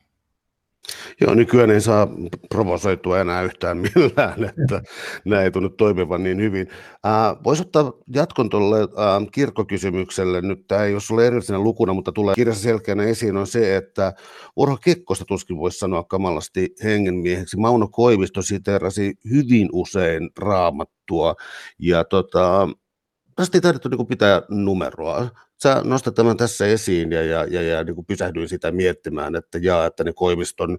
S2: Joo, nykyään ei saa provosoitua enää yhtään millään, että nämä ei tunnu toimivan niin hyvin. Äh, Voisi ottaa jatkon tuolle äh, kirkkokysymykselle. Nyt tämä ei ole sulle erillisenä lukuna, mutta tulee kirjassa selkeänä esiin on se, että Urho Kekkosta tuskin voisi sanoa kamalasti hengenmieheksi. Mauno Koivisto siteerasi hyvin usein raamattua ja tota, tästä ei tarvitse niin pitää numeroa sä nostat tämän tässä esiin ja, ja, ja, ja niin pysähdyin sitä miettimään, että jaa, että ne Koiviston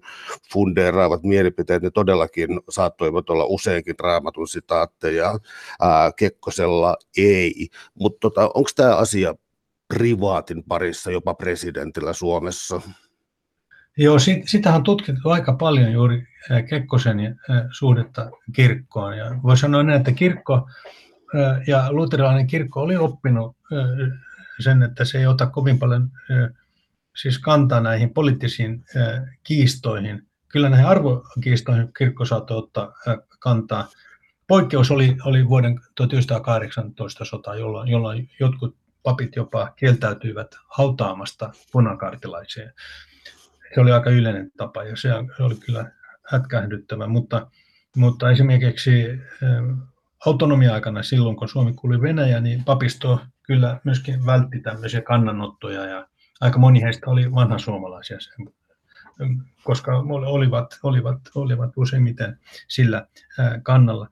S2: fundeeraavat mielipiteet, ne todellakin saattoivat olla useinkin raamatun sitaatteja, ää, Kekkosella ei. Mutta tota, onko tämä asia privaatin parissa jopa presidentillä Suomessa?
S3: Joo, sit, sitä on tutkittu aika paljon juuri Kekkosen suhdetta kirkkoon. Ja voi sanoa näin, että kirkko ja luterilainen kirkko oli oppinut sen, että se ei ota kovin paljon siis kantaa näihin poliittisiin kiistoihin. Kyllä näihin arvokiistoihin kirkko saattoi ottaa kantaa. Poikkeus oli, oli vuoden 1918 sota, jolloin, jolloin jotkut papit jopa kieltäytyivät hautaamasta punakaartilaisia. Se oli aika yleinen tapa ja se oli kyllä hätkähdyttävä, mutta, mutta esimerkiksi autonomia-aikana silloin, kun Suomi kuuli Venäjä, niin papisto kyllä myöskin vältti tämmöisiä kannanottoja ja aika moni heistä oli vanha suomalaisia, koska olivat, olivat, olivat useimmiten sillä kannalla.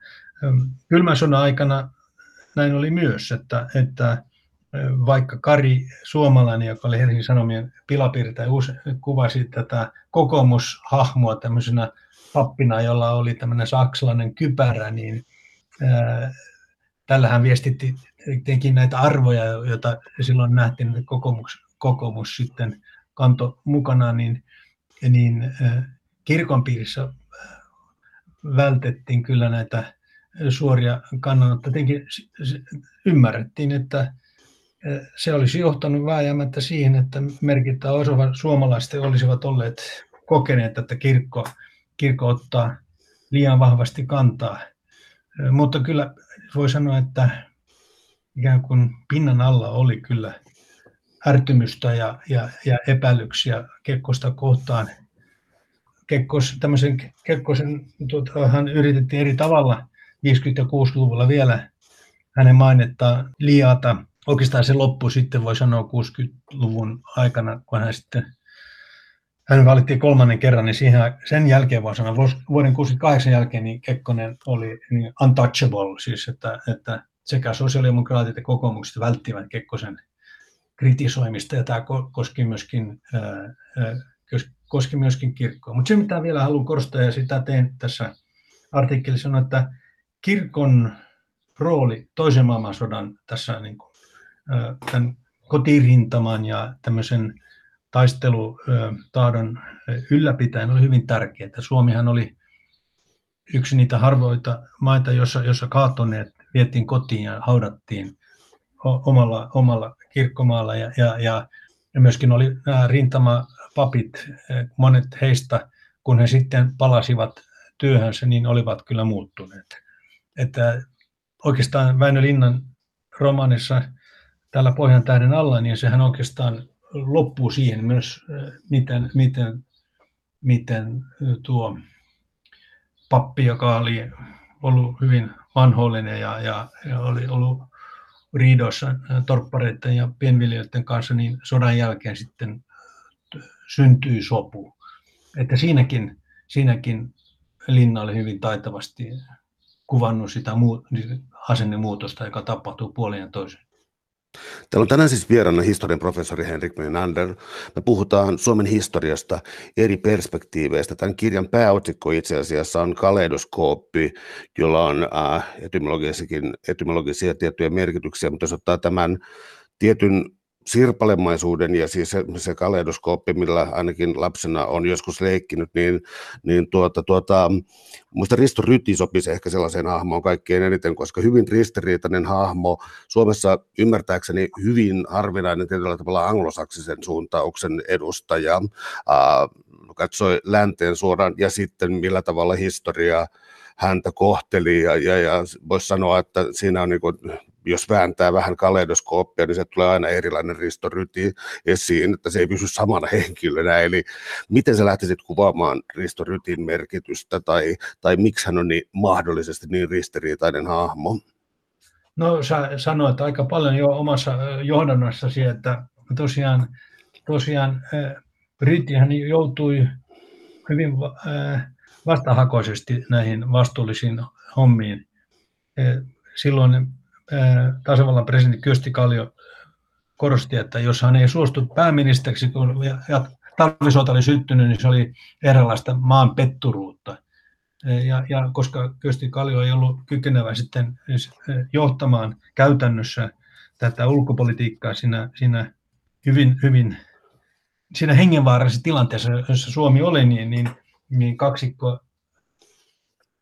S3: Kylmän sodan aikana näin oli myös, että, että vaikka Kari Suomalainen, joka oli Helsingin Sanomien pilapiirtäjä, kuvasi tätä kokoomushahmoa tämmöisenä pappina, jolla oli tämmöinen saksalainen kypärä, niin tällä hän viestitti teki näitä arvoja, joita silloin nähtiin, että kokoomus, kokoomus sitten kanto mukana, niin, niin kirkon piirissä vältettiin kyllä näitä suoria kannanottoja. Jotenkin ymmärrettiin, että se olisi johtanut vääjäämättä siihen, että merkittävä osa suomalaisista olisivat olleet kokeneet, että kirkko, kirkko ottaa liian vahvasti kantaa. Mutta kyllä voi sanoa, että ikään kuin pinnan alla oli kyllä ärtymystä ja, ja, ja epäilyksiä Kekkosta kohtaan. Kekkos, tämmöisen, Kekkosen tuota, hän yritettiin eri tavalla 50- ja 60-luvulla vielä hänen mainettaan liata. Oikeastaan se loppui sitten, voi sanoa 60-luvun aikana, kun hän sitten hän valittiin kolmannen kerran, niin siihen, sen jälkeen voi sanoa, vuoden 68 jälkeen niin Kekkonen oli niin untouchable, siis että, että sekä sosiaalidemokraatit että kokoomukset välttivät Kekkosen kritisoimista, ja tämä koski myöskin, koski myöskin kirkkoa. Mutta se, mitä vielä haluan korostaa, ja sitä teen tässä artikkelissa, on, että kirkon rooli toisen maailmansodan tässä niin kuin, tämän kotirintaman ja tämmöisen taistelutaadon ylläpitäen oli hyvin tärkeää. Suomihan oli yksi niitä harvoita maita, jossa, jossa kaatoneet vietiin kotiin ja haudattiin omalla, omalla kirkkomaalla ja, ja, ja, myöskin oli nämä rintamapapit, monet heistä, kun he sitten palasivat työhönsä, niin olivat kyllä muuttuneet. Että oikeastaan Väinö Linnan romaanissa täällä Pohjan tähden alla, niin sehän oikeastaan loppuu siihen myös, miten, miten, miten tuo pappi, joka oli ollut hyvin vanhollinen ja, ja, ja oli ollut riidoissa torppareiden ja pienviljelijöiden kanssa, niin sodan jälkeen sitten syntyi sopu. Että siinäkin, siinäkin Linna oli hyvin taitavasti kuvannut sitä asennemuutosta, joka tapahtuu puolin ja toisin.
S2: Täällä on tänään siis vieraana historian professori Henrik Menander. Me puhutaan Suomen historiasta eri perspektiiveistä. Tämän kirjan pääotsikko itse asiassa on kaleidoskooppi, jolla on äh, etymologisia tiettyjä merkityksiä, mutta jos ottaa tämän tietyn sirpalemaisuuden ja siis se, se kaleidoskooppi, millä ainakin lapsena on joskus leikkinyt, niin, niin tuota, tuota, muista Risto Ryti sopisi ehkä sellaiseen hahmoon kaikkein eniten, koska hyvin ristiriitainen hahmo, Suomessa ymmärtääkseni hyvin harvinainen tietyllä tavalla anglosaksisen suuntauksen edustaja, ää, katsoi länteen suoraan ja sitten millä tavalla historia häntä kohteli ja, ja, ja voisi sanoa, että siinä on niin jos vääntää vähän kaleidoskooppia, niin se tulee aina erilainen Risto Ryti esiin, että se ei pysy samana henkilönä. Eli miten sä lähtisit kuvaamaan Risto Rytin merkitystä tai, tai miksi hän on niin, mahdollisesti niin ristiriitainen hahmo?
S3: No sä sanoit aika paljon jo omassa johdannossasi, että tosiaan, tosiaan Rytihän joutui hyvin vastahakoisesti näihin vastuullisiin hommiin. Silloin tasavallan presidentti Kyösti Kallio korosti, että jos hän ei suostu pääministeriksi, kun talvisota oli syttynyt, niin se oli eräänlaista maan petturuutta. Ja, ja koska Kyösti Kallio ei ollut kykenevä sitten johtamaan käytännössä tätä ulkopolitiikkaa siinä, siinä hyvin, hyvin siinä hengenvaarallisessa tilanteessa, jossa Suomi oli, niin, niin, niin kaksikko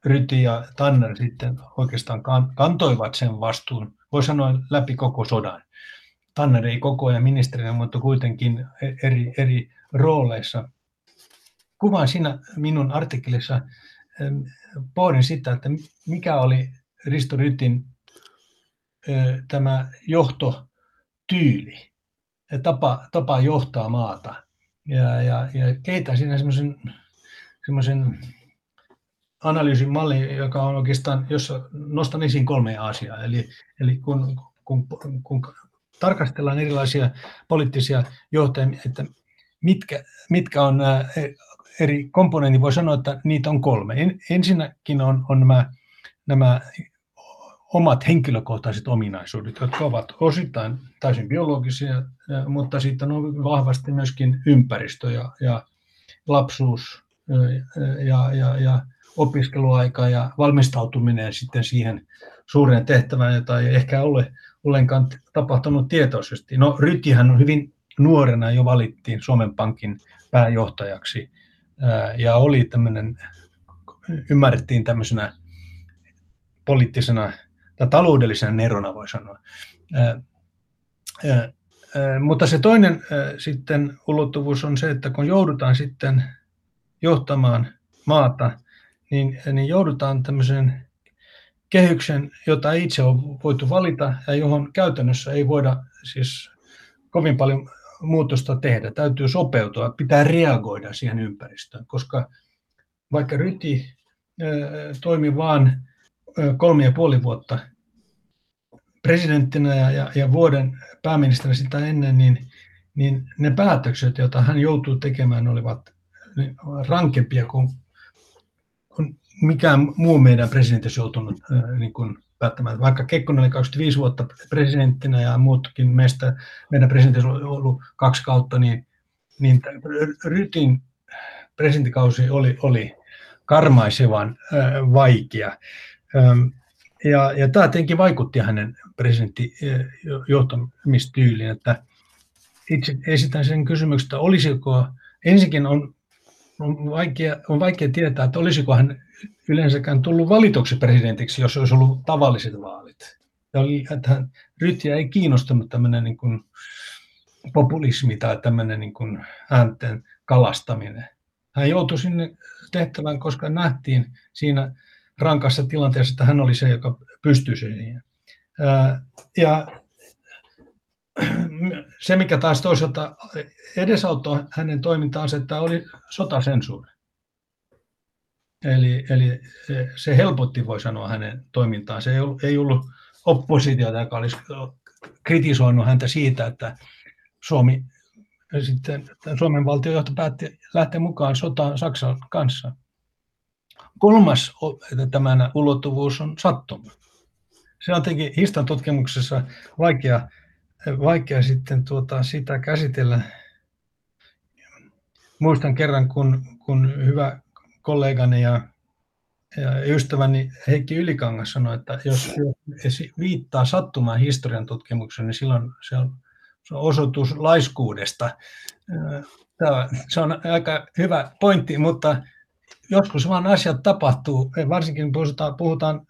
S3: Ryti ja Tanner sitten oikeastaan kantoivat sen vastuun, voi sanoa läpi koko sodan. Tanner ei koko ajan ministerinä, mutta kuitenkin eri, eri rooleissa. Kuvaan siinä minun artikkelissa pohdin sitä, että mikä oli Risto Rytin tämä johtotyyli, tapa, tapa johtaa maata. Ja, ja, ja keitä siinä semmoisen, semmoisen analyysin malli, joka on oikeastaan, jossa nostan esiin kolme asiaa. Eli, eli kun, kun, kun tarkastellaan erilaisia poliittisia johtajia, että mitkä, mitkä on nämä eri komponentit, voi sanoa, että niitä on kolme. Ensinnäkin on, on nämä, nämä omat henkilökohtaiset ominaisuudet, jotka ovat osittain täysin biologisia, mutta sitten on vahvasti myöskin ympäristö ja, ja lapsuus ja, ja, ja opiskeluaika ja valmistautuminen sitten siihen suureen tehtävään, jota ei ehkä ole ollenkaan tapahtunut tietoisesti. No Rytihän on hyvin nuorena jo valittiin Suomen Pankin pääjohtajaksi ja oli tämmöinen, ymmärrettiin tämmöisenä poliittisena tai taloudellisena nerona voi sanoa. Mutta se toinen sitten ulottuvuus on se, että kun joudutaan sitten johtamaan maata, niin, niin joudutaan tämmöiseen kehyksen, jota itse on voitu valita ja johon käytännössä ei voida siis kovin paljon muutosta tehdä. Täytyy sopeutua, pitää reagoida siihen ympäristöön, koska vaikka Ryti toimi vain kolme ja puoli vuotta presidenttinä ja, ja, ja vuoden pääministerinä sitä ennen, niin, niin ne päätökset, joita hän joutuu tekemään, olivat rankempia kuin, kuin mikään muu meidän presidentti joutunut äh, niin kuin päättämään. Vaikka Kekkonen oli 25 vuotta presidenttinä ja muutkin meistä, meidän presidentti on ollut kaksi kautta, niin, niin Rytin presidenttikausi oli, oli karmaisevan äh, vaikea. Ähm, ja, ja tämä tietenkin vaikutti hänen presidenttijohtamistyyliin, että itse esitän sen kysymyksen, että olisiko, ensinnäkin on, on, vaikea, on vaikea tietää, että olisiko hän yleensäkään tullut valituksi presidentiksi, jos olisi ollut tavalliset vaalit. Ja oli, että hän, Rytiä ei kiinnostanut tämmöinen niin kuin populismi tai tämmöinen niin kuin äänten kalastaminen. Hän joutui sinne tehtävään, koska nähtiin siinä rankassa tilanteessa, että hän oli se, joka pystyi siihen. Ja se, mikä taas toisaalta edesauttoi hänen toimintaansa, että oli sotasensuuri. Eli, eli se helpotti, voi sanoa, hänen toimintaan. Se ei ollut, ei ollut oppositiota, joka olisi kritisoinut häntä siitä, että Suomi, sitten, Suomen valtiojohto päätti lähteä mukaan sotaan Saksan kanssa. Kolmas tämän ulottuvuus on sattuma. Se on tietenkin historian tutkimuksessa vaikea, vaikea sitten tuota, sitä käsitellä. Muistan kerran, kun, kun hyvä kollegani ja, ja ystäväni Heikki Ylikangas sanoi, että jos viittaa sattumaan historian tutkimukseen, niin silloin se on, se on osoitus laiskuudesta. Tämä, se on aika hyvä pointti, mutta joskus vaan asiat tapahtuu, varsinkin puhutaan, puhutaan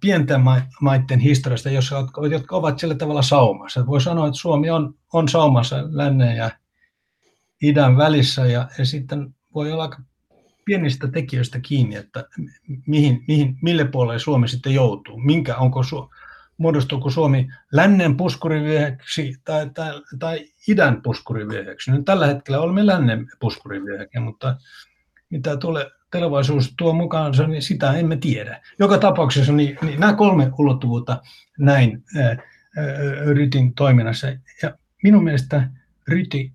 S3: pienten maiden historiasta, jotka ovat sillä tavalla saumassa. Voi sanoa, että Suomi on, on saumassa lännen ja idän välissä ja, ja sitten voi olla aika pienistä tekijöistä kiinni, että mihin, mihin, mille puolelle Suomi sitten joutuu, minkä onko Su, muodostuuko Suomi lännen puskurivyöheksi tai, tai, tai idän puskurivyöheksi. Nyt tällä hetkellä olemme lännen puskurivyöheksi, mutta mitä tulee tulevaisuus tuo mukaansa, niin sitä emme tiedä. Joka tapauksessa niin, niin nämä kolme ulottuvuutta näin ää, Rytin toiminnassa. Ja minun mielestä Ryti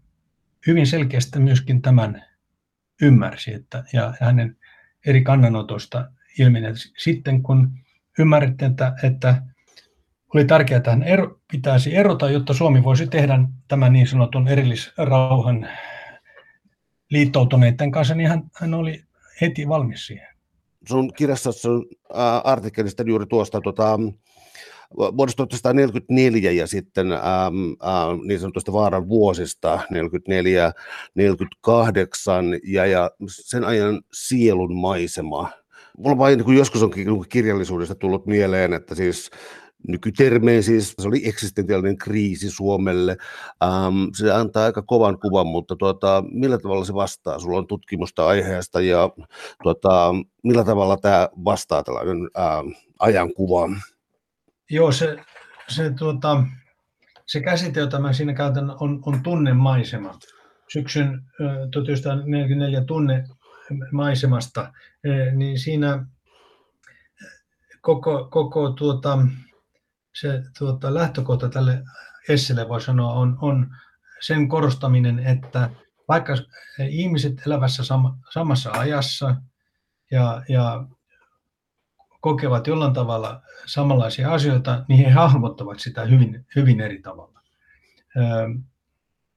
S3: hyvin selkeästi myöskin tämän ymmärsi, että, ja hänen eri kannanotosta ilmeni. Sitten kun ymmärrettiin, että, että oli tärkeää, että hän ero, pitäisi erota, jotta Suomi voisi tehdä tämän niin sanotun erillisrauhan liittoutuneiden kanssa, niin hän, hän oli heti valmis siihen.
S2: Sun kirjassa sun artikkelista juuri tuosta tota, vuodesta 1944 ja sitten ähm, äh, niin sanotusta vaaran vuosista 44-48 ja, ja sen ajan sielun maisema. Mulla vain niin joskus on kirjallisuudesta tullut mieleen, että siis nykytermein siis se oli eksistentiaalinen kriisi Suomelle. Ähm, se antaa aika kovan kuvan, mutta tuota, millä tavalla se vastaa? Sulla on tutkimusta aiheesta ja tuota, millä tavalla tämä vastaa tällainen ähm, ajankuva?
S3: Joo, se, se, tuota, se käsite, jota mä siinä käytän, on, on tunnemaisema. Syksyn 1944 tunnemaisemasta, niin siinä koko, koko tuota, se tuota, lähtökohta tälle esselle voi sanoa on, on sen korostaminen, että vaikka ihmiset elävässä sam, samassa ajassa ja, ja kokevat jollain tavalla samanlaisia asioita, niin he hahmottavat sitä hyvin, hyvin eri tavalla.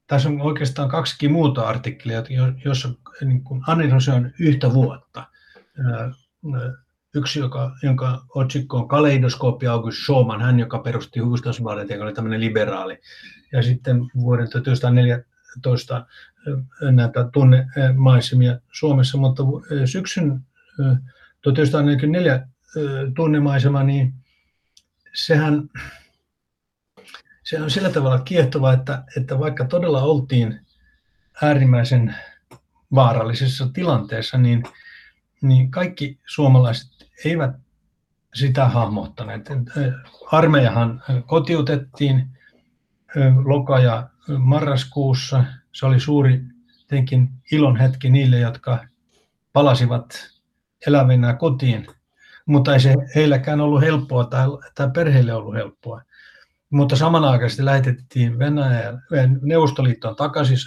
S3: Tässä on oikeastaan kaksikin muuta artikkelia, jossa niin on yhtä vuotta yksi, joka, jonka otsikko on Kaleidoskooppi August Schumann, hän joka perusti Hufvudstadsbladet, joka oli tämmöinen liberaali. Ja sitten vuoden 1914 näitä tunnemaisemia Suomessa, mutta syksyn 1944 tunnemaisema, niin sehän se on sillä tavalla kiehtova, että, että vaikka todella oltiin äärimmäisen vaarallisessa tilanteessa, niin, niin kaikki suomalaiset eivät sitä hahmottaneet. Armeijahan kotiutettiin loka- ja marraskuussa. Se oli suuri tietenkin ilon hetki niille, jotka palasivat elävinä kotiin, mutta ei se heilläkään ollut helppoa tai, tai perheille ollut helppoa. Mutta samanaikaisesti lähetettiin Venäjän, Neuvostoliittoon takaisin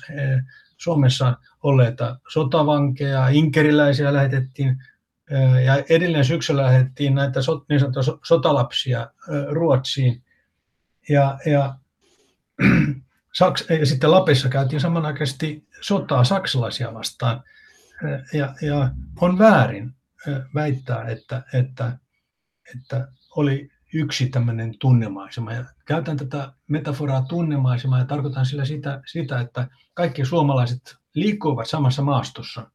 S3: Suomessa olleita sotavankeja, inkeriläisiä lähetettiin ja edelleen syksyllä lähdettiin näitä niin sanottuja sotalapsia Ruotsiin. Ja, ja, Saks, ja sitten Lapissa käytiin samanaikaisesti sotaa saksalaisia vastaan. Ja, ja on väärin väittää, että, että, että oli yksi tämmöinen tunnemaisema. Ja käytän tätä metaforaa tunnemaisema ja tarkoitan sillä sitä, sitä, että kaikki suomalaiset liikkuvat samassa maastossa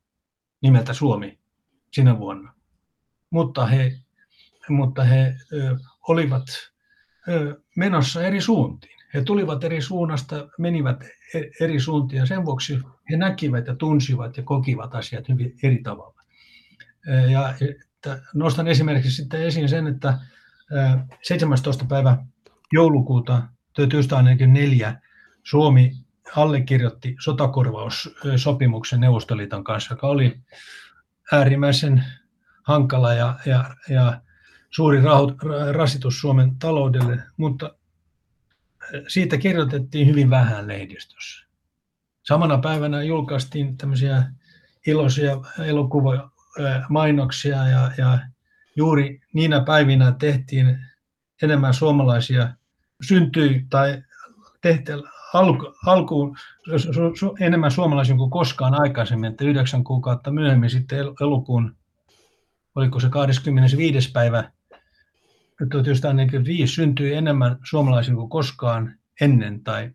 S3: nimeltä Suomi sinä vuonna. Mutta he, mutta he ö, olivat ö, menossa eri suuntiin. He tulivat eri suunnasta, menivät e, eri suuntiin ja sen vuoksi he näkivät ja tunsivat ja kokivat asiat hyvin eri tavalla. Ja että nostan esimerkiksi sitten esiin sen, että 17. päivä joulukuuta 1944 Suomi allekirjoitti sotakorvaussopimuksen Neuvostoliiton kanssa, joka oli äärimmäisen hankala ja, ja, ja suuri rahoit, rasitus Suomen taloudelle, mutta siitä kirjoitettiin hyvin vähän lehdistössä. Samana päivänä julkaistiin tämmöisiä iloisia elokuva mainoksia ja, ja juuri niinä päivinä tehtiin enemmän suomalaisia, syntyi tai tehtiin alku, alkuun su, su, enemmän suomalaisia kuin koskaan aikaisemmin, että yhdeksän kuukautta myöhemmin sitten elokuun, oliko se 25. päivä 1945 syntyi enemmän suomalaisia kuin koskaan ennen tai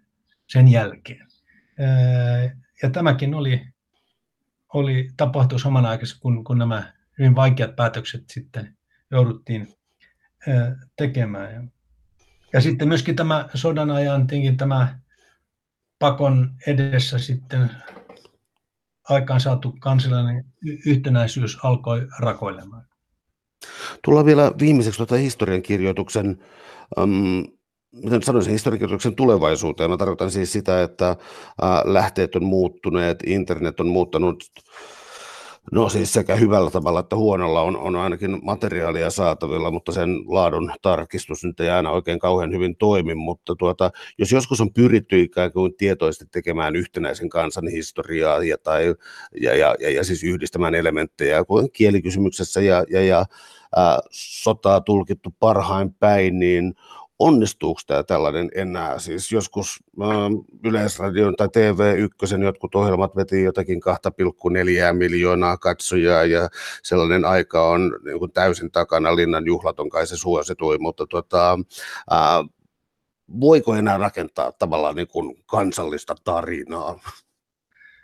S3: sen jälkeen. Ja tämäkin oli, oli tapahtui samanaikaisesti, kun, kun nämä hyvin vaikeat päätökset sitten jouduttiin tekemään. Ja sitten myöskin tämä sodan ajan tämä pakon edessä sitten aikaan saatu kansallinen yhtenäisyys alkoi rakoilemaan.
S2: Tullaan vielä viimeiseksi tuota historiankirjoituksen, um, miten sanoisin, historiankirjoituksen tulevaisuuteen. Mä tarkoitan siis sitä, että äh, lähteet on muuttuneet, internet on muuttanut No siis sekä hyvällä tavalla että huonolla on, on ainakin materiaalia saatavilla, mutta sen laadun tarkistus nyt ei aina oikein kauhean hyvin toimi, mutta tuota, jos joskus on pyritty ikään kuin tietoisesti tekemään yhtenäisen kansan historiaa ja, tai, ja, ja, ja, ja siis yhdistämään elementtejä kuin kielikysymyksessä ja, ja, ja ää, sotaa tulkittu parhain päin, niin onnistuuko tämä tällainen enää? Siis joskus äh, Yleisradion tai TV1 jotkut ohjelmat veti jotakin 2,4 miljoonaa katsojaa ja sellainen aika on niin kuin täysin takana. Linnan juhlat on kai se suositui, mutta tota, äh, voiko enää rakentaa tavallaan niin kuin kansallista tarinaa?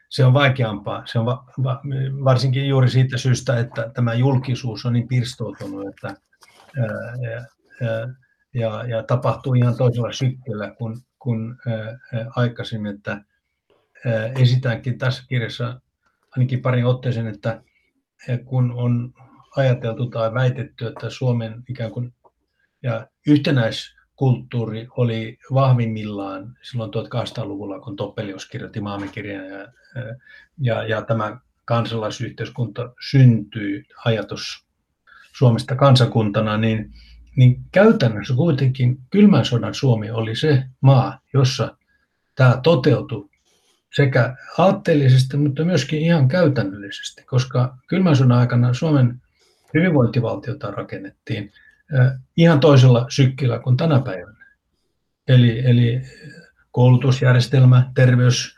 S3: Se on vaikeampaa. Se on va- va- varsinkin juuri siitä syystä, että tämä julkisuus on niin pirstoutunut, että ää, ää, ja, ja tapahtuu ihan toisella sykkeellä kuin, kuin ää, aikaisemmin. Että, ää, esitänkin tässä kirjassa ainakin parin otteeseen, että kun on ajateltu tai väitetty, että Suomen ikään kuin ja yhtenäiskulttuuri oli vahvimmillaan silloin 1800-luvulla, kun Toppelius kirjoitti maamekirjan ja, ja, ja tämä kansalaisyhteiskunta syntyi, ajatus Suomesta kansakuntana, niin niin käytännössä kuitenkin kylmän sodan Suomi oli se maa, jossa tämä toteutui sekä aatteellisesti, mutta myöskin ihan käytännöllisesti, koska kylmän sodan aikana Suomen hyvinvointivaltiota rakennettiin ihan toisella sykkillä kuin tänä päivänä. Eli, eli koulutusjärjestelmä, terveys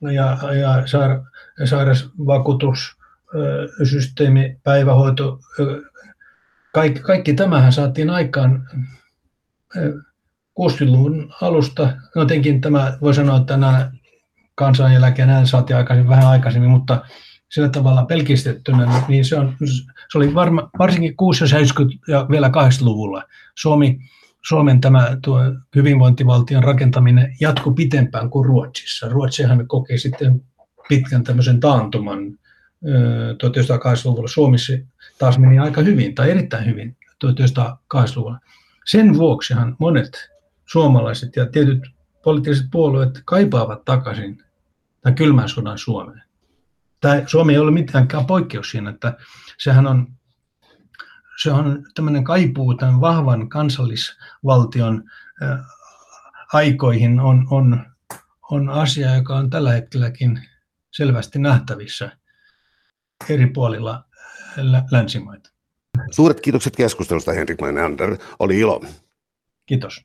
S3: ja, ja sair, sairausvakuutussysteemi, päivähoito, kaikki, kaikki tämähän saatiin aikaan 60-luvun alusta. Jotenkin tämä, voi sanoa, että nämä kansaneläke näin saatiin aikaisemmin, vähän aikaisemmin, mutta sillä tavalla pelkistettynä, niin se, on, se oli varma, varsinkin 60-, 70- ja vielä 80-luvulla. Suomi, Suomen tämä tuo hyvinvointivaltion rakentaminen jatkui pitempään kuin Ruotsissa. Ruotsihan koki sitten pitkän tämmöisen taantuman 1980-luvulla. Suomessa taas meni aika hyvin tai erittäin hyvin 1980-luvulla. Sen vuoksihan monet suomalaiset ja tietyt poliittiset puolueet kaipaavat takaisin tämän kylmän sodan Suomeen. Tämä Suomi ei ole mitenkään poikkeus siinä, että sehän on, se on tämmöinen kaipuu tämän vahvan kansallisvaltion aikoihin on, on, on asia, joka on tällä hetkelläkin selvästi nähtävissä eri puolilla länsimaita.
S2: Suuret kiitokset keskustelusta, Henrik Mainander. Oli ilo.
S3: Kiitos.